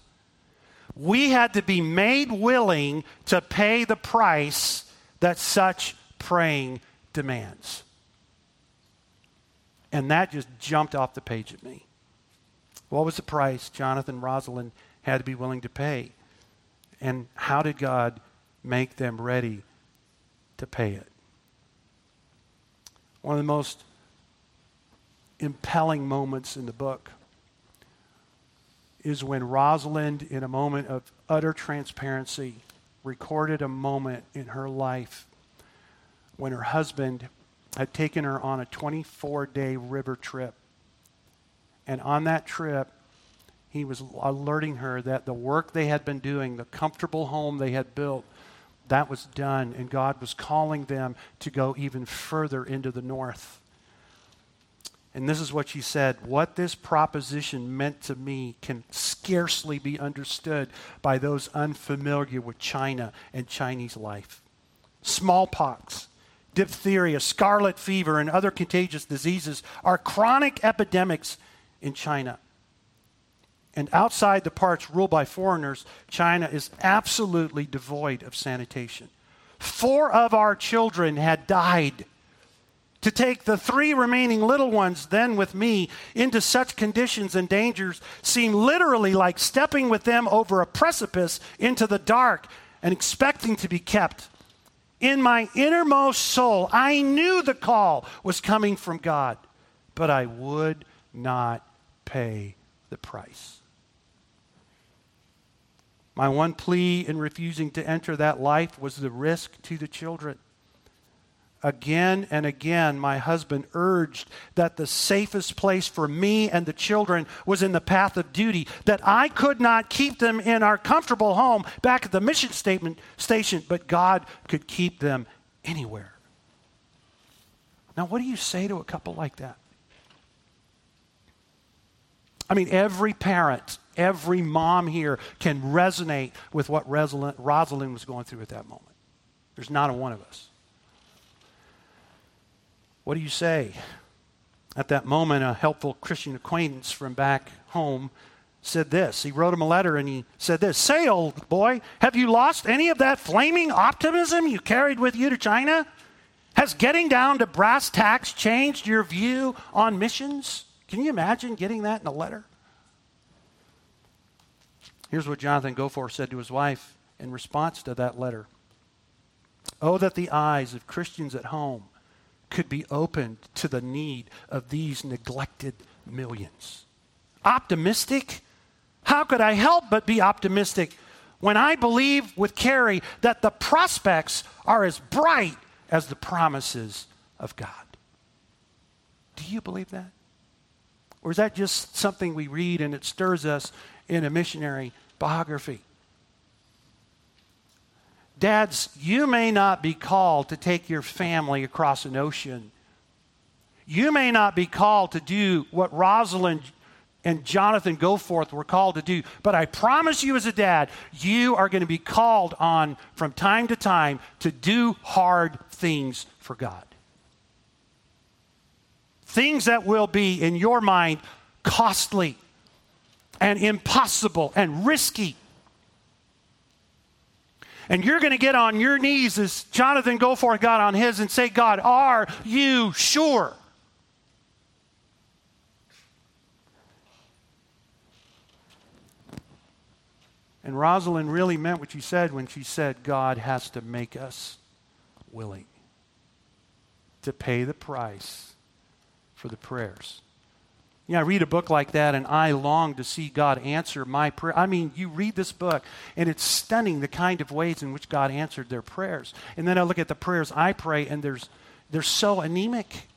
we had to be made willing to pay the price that such praying demands. And that just jumped off the page at me. What was the price Jonathan Rosalind had to be willing to pay? And how did God make them ready to pay it? One of the most impelling moments in the book is when Rosalind, in a moment of utter transparency, recorded a moment in her life when her husband had taken her on a 24 day river trip. And on that trip, he was alerting her that the work they had been doing, the comfortable home they had built, that was done. And God was calling them to go even further into the north. And this is what she said What this proposition meant to me can scarcely be understood by those unfamiliar with China and Chinese life. Smallpox, diphtheria, scarlet fever, and other contagious diseases are chronic epidemics in China. And outside the parts ruled by foreigners, China is absolutely devoid of sanitation. Four of our children had died to take the three remaining little ones then with me into such conditions and dangers seemed literally like stepping with them over a precipice into the dark and expecting to be kept. In my innermost soul, I knew the call was coming from God, but I would not pay the price. My one plea in refusing to enter that life was the risk to the children. Again and again, my husband urged that the safest place for me and the children was in the path of duty, that I could not keep them in our comfortable home back at the mission statement station, but God could keep them anywhere. Now, what do you say to a couple like that? I mean, every parent, every mom here can resonate with what Rosalind was going through at that moment. There's not a one of us. What do you say? At that moment, a helpful Christian acquaintance from back home said this. He wrote him a letter and he said this Say, old boy, have you lost any of that flaming optimism you carried with you to China? Has getting down to brass tacks changed your view on missions? Can you imagine getting that in a letter? Here's what Jonathan Goforth said to his wife in response to that letter Oh, that the eyes of Christians at home could be opened to the need of these neglected millions. Optimistic? How could I help but be optimistic when I believe with Carey that the prospects are as bright as the promises of God? Do you believe that? Or is that just something we read and it stirs us in a missionary biography? Dads, you may not be called to take your family across an ocean. You may not be called to do what Rosalind and Jonathan Goforth were called to do, but I promise you as a dad, you are going to be called on from time to time to do hard things for God. things that will be, in your mind, costly and impossible and risky. And you're going to get on your knees as Jonathan Goforth got on his and say, God, are you sure? And Rosalind really meant what she said when she said, God has to make us willing to pay the price for the prayers. You know, I read a book like that and I long to see God answer my prayer. I mean, you read this book and it's stunning the kind of ways in which God answered their prayers. And then I look at the prayers I pray and there's, they're so anemic.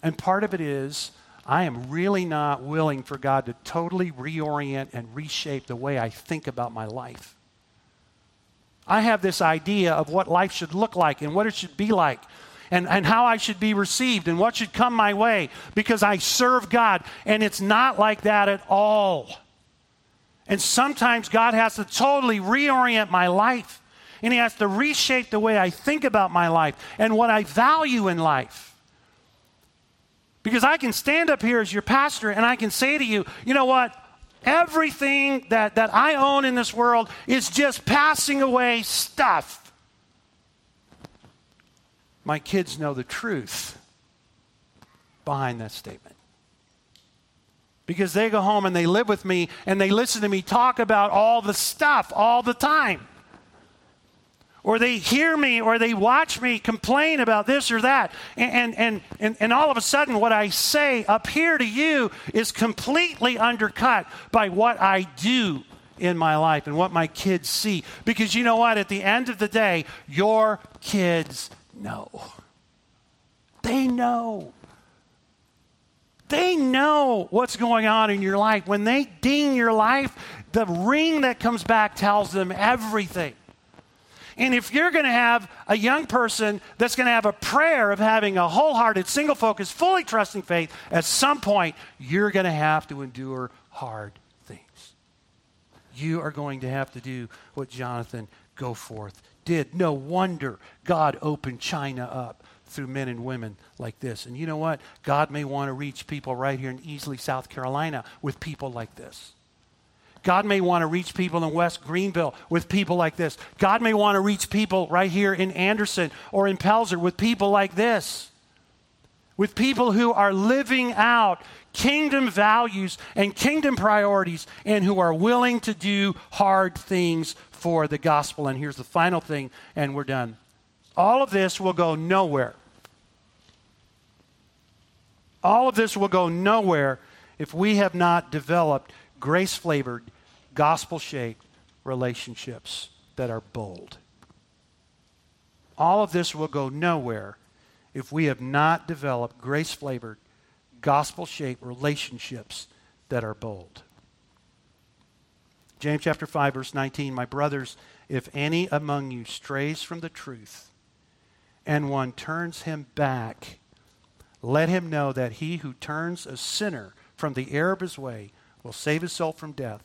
And part of it is I am really not willing for God to totally reorient and reshape the way I think about my life. I have this idea of what life should look like and what it should be like and, and how I should be received and what should come my way because I serve God. And it's not like that at all. And sometimes God has to totally reorient my life. And He has to reshape the way I think about my life and what I value in life. Because I can stand up here as your pastor and I can say to you, you know what? Everything that, that I own in this world is just passing away stuff my kids know the truth behind that statement. Because they go home and they live with me and they listen to me talk about all the stuff all the time. Or they hear me or they watch me complain about this or that. And, and, and, and all of a sudden, what I say up here to you is completely undercut by what I do in my life and what my kids see. Because you know what? At the end of the day, your kids know. They know. They know what's going on in your life. When they ding your life, the ring that comes back tells them everything. And if you're going to have a young person that's going to have a prayer of having a wholehearted, single focus, fully trusting faith, at some point, you're going to have to endure hard things. You are going to have to do what Jonathan Goforth did. No wonder God opened China up through men and women like this. And you know what? God may want to reach people right here in Easley, South Carolina with people like this. God may want to reach people in West Greenville with people like this. God may want to reach people right here in Anderson or in Pelzer with people like this. With people who are living out kingdom values and kingdom priorities and who are willing to do hard things for the gospel. And here's the final thing, and we're done. All of this will go nowhere. All of this will go nowhere if we have not developed grace flavored, gospel shaped relationships that are bold. All of this will go nowhere if we have not developed grace flavored, gospel shaped relationships that are bold. James chapter 5 verse 19, my brothers, if any among you strays from the truth and one turns him back, let him know that he who turns a sinner from the error of his way will save his soul from death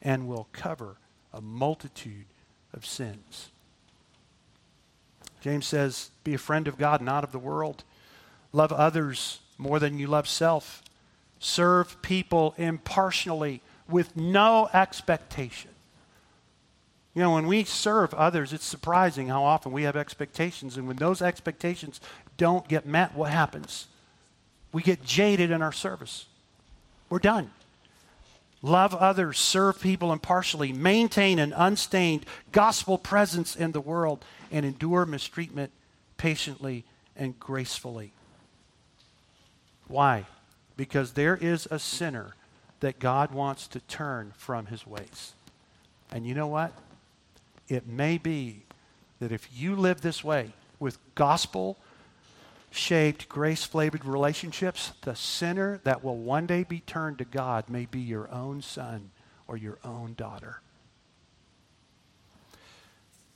and will cover a multitude of sins. James says, Be a friend of God, not of the world. Love others more than you love self. Serve people impartially with no expectation. You know, when we serve others, it's surprising how often we have expectations. And when those expectations don't get met, what happens? We get jaded in our service. We're done. Love others, serve people impartially, maintain an unstained gospel presence in the world, and endure mistreatment patiently and gracefully. Why? Because there is a sinner that God wants to turn from his ways. And you know what? It may be that if you live this way with gospel shaped, grace flavored relationships, the sinner that will one day be turned to God may be your own son or your own daughter.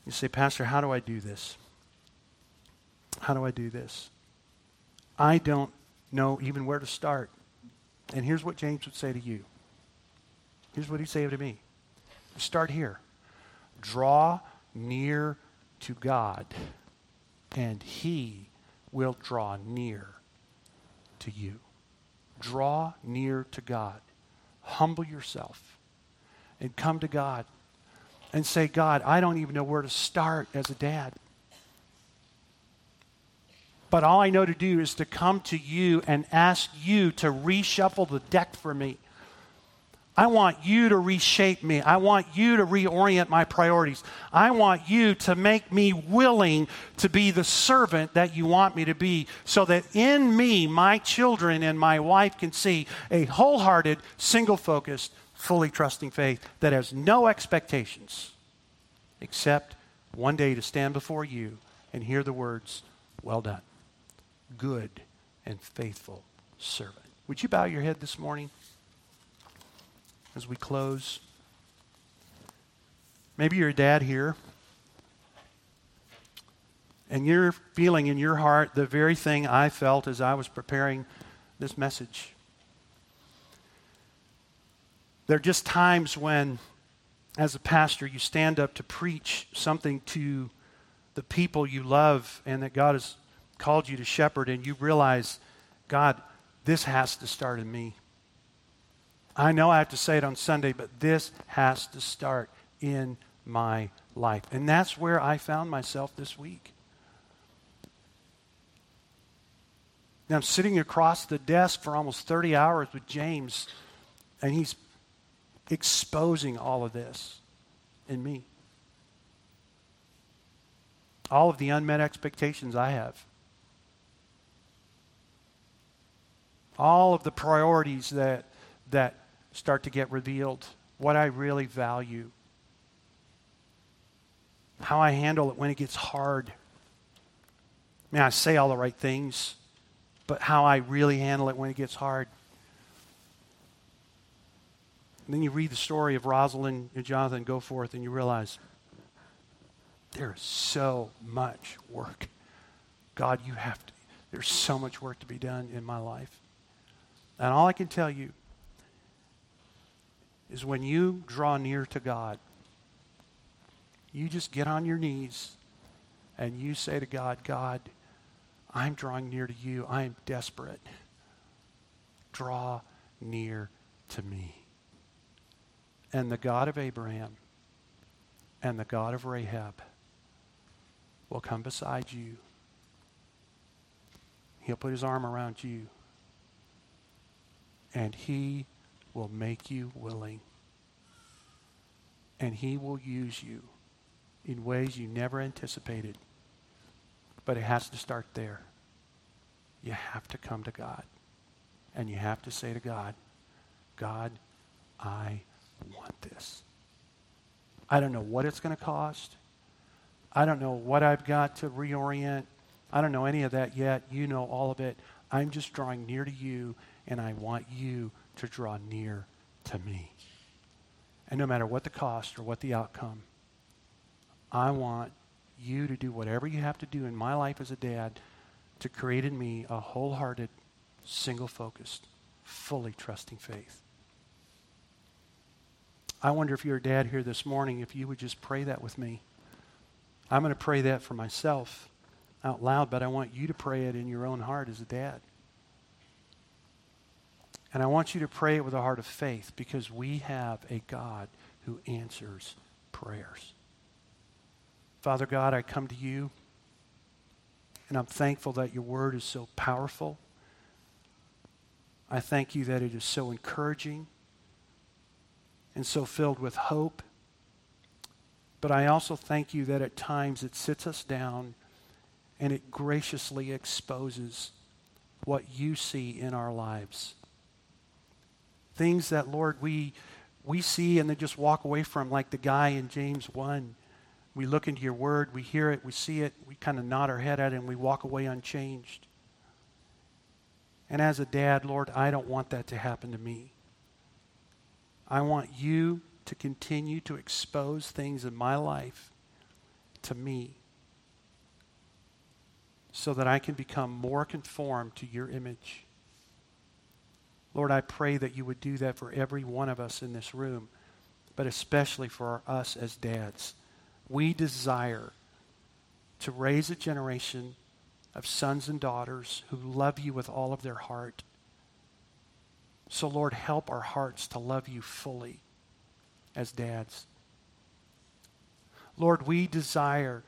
You say, Pastor, how do I do this? How do I do this? I don't know even where to start. And here's what James would say to you. Here's what he'd say to me. Start here. Draw near to God, and he will draw near to you. draw near to God. Humble yourself and come to God and say, God, I don't even know where to start as a dad. But all I know to do is to come to you and ask you to reshuffle the deck for me. I want you to reshape me. I want you to reorient my priorities. I want you to make me willing to be the servant that you want me to be so that in me, my children and my wife can see a wholehearted, single focused, fully trusting faith that has no expectations except one day to stand before you and hear the words, Well done, good and faithful servant. Would you bow your head this morning? as we close. Maybe you're a dad here, and you're feeling in your heart the very thing I felt as I was preparing this message. There are just times when, as a pastor, you stand up to preach something to the people you love and that God has called you to shepherd, and you realize, God, this has to start in me. I know I have to say it on Sunday, but this has to start in my life. And that's where I found myself this week. Now, I'm sitting across the desk for almost 30 hours with James, and he's exposing all of this in me. All of the unmet expectations I have. All of the priorities that, that start to get revealed, what I really value, how I handle it when it gets hard. I mean, I say all the right things, but how I really handle it when it gets hard. And then you read the story of Rosalind and Jonathan go forth, and you realize there is so much work. God, you have to, there's so much work to be done in my life. And all I can tell you is when you draw near to God. You just get on your knees and you say to God, God, I'm drawing near to you. I am desperate. Draw near to me. And the God of Abraham and the God of Rahab will come beside you. He'll put his arm around you. And he will make you willing. And He will use you in ways you never anticipated. But it has to start there. You have to come to God. And you have to say to God, God, I want this. I don't know what it's going to cost. I don't know what I've got to reorient. I don't know any of that yet. You know all of it. I'm just drawing near to you, and I want you to draw near to me. And no matter what the cost or what the outcome, I want you to do whatever you have to do in my life as a dad to create in me a wholehearted, single focused, fully trusting faith. I wonder if you're a dad here this morning, if you would just pray that with me. I'm going to pray that for myself out loud, but I want you to pray it in your own heart as a dad. And I want you to pray it with a heart of faith because we have a God who answers prayers. Father God, I come to you and I'm thankful that your word is so powerful. I thank you that it is so encouraging and so filled with hope. But I also thank you that at times it sits us down and it graciously exposes what you see in our lives things that, Lord, we, we see and then just walk away from, like the guy in James 1. We look into your word, we hear it, we see it, we kind of nod our head at it, and we walk away unchanged. And as a dad, Lord, I don't want that to happen to me. I want you to continue to expose things in my life to me so that I can become more conformed to your image. Lord, I pray that you would do that for every one of us in this room, but especially for us as dads. We desire to raise a generation of sons and daughters who love you with all of their heart, So, Lord, help our hearts to love you fully as dads. Lord, we desire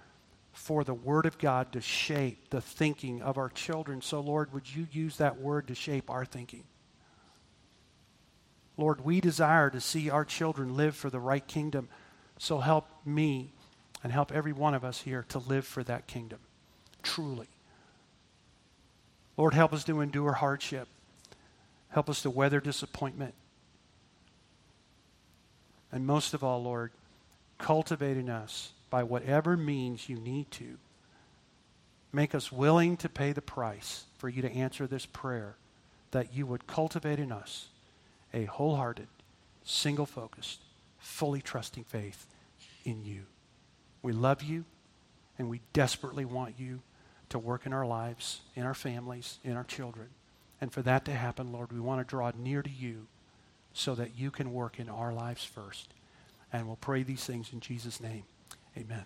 for the Word of God to shape the thinking of our children. So, Lord, would you use that Word to shape our thinking? Lord, we desire to see our children live for the right kingdom. So help me and help every one of us here to live for that kingdom, truly. Lord, help us to endure hardship. Help us to weather disappointment. And most of all, Lord, cultivating us by whatever means you need to. Make us willing to pay the price for you to answer this prayer, that you would cultivate in us a wholehearted, single focused, fully trusting faith in you. We love you, and we desperately want you to work in our lives, in our families, in our children. And for that to happen, Lord, we want to draw near to you so that you can work in our lives first. And we'll pray these things in Jesus' name. Amen.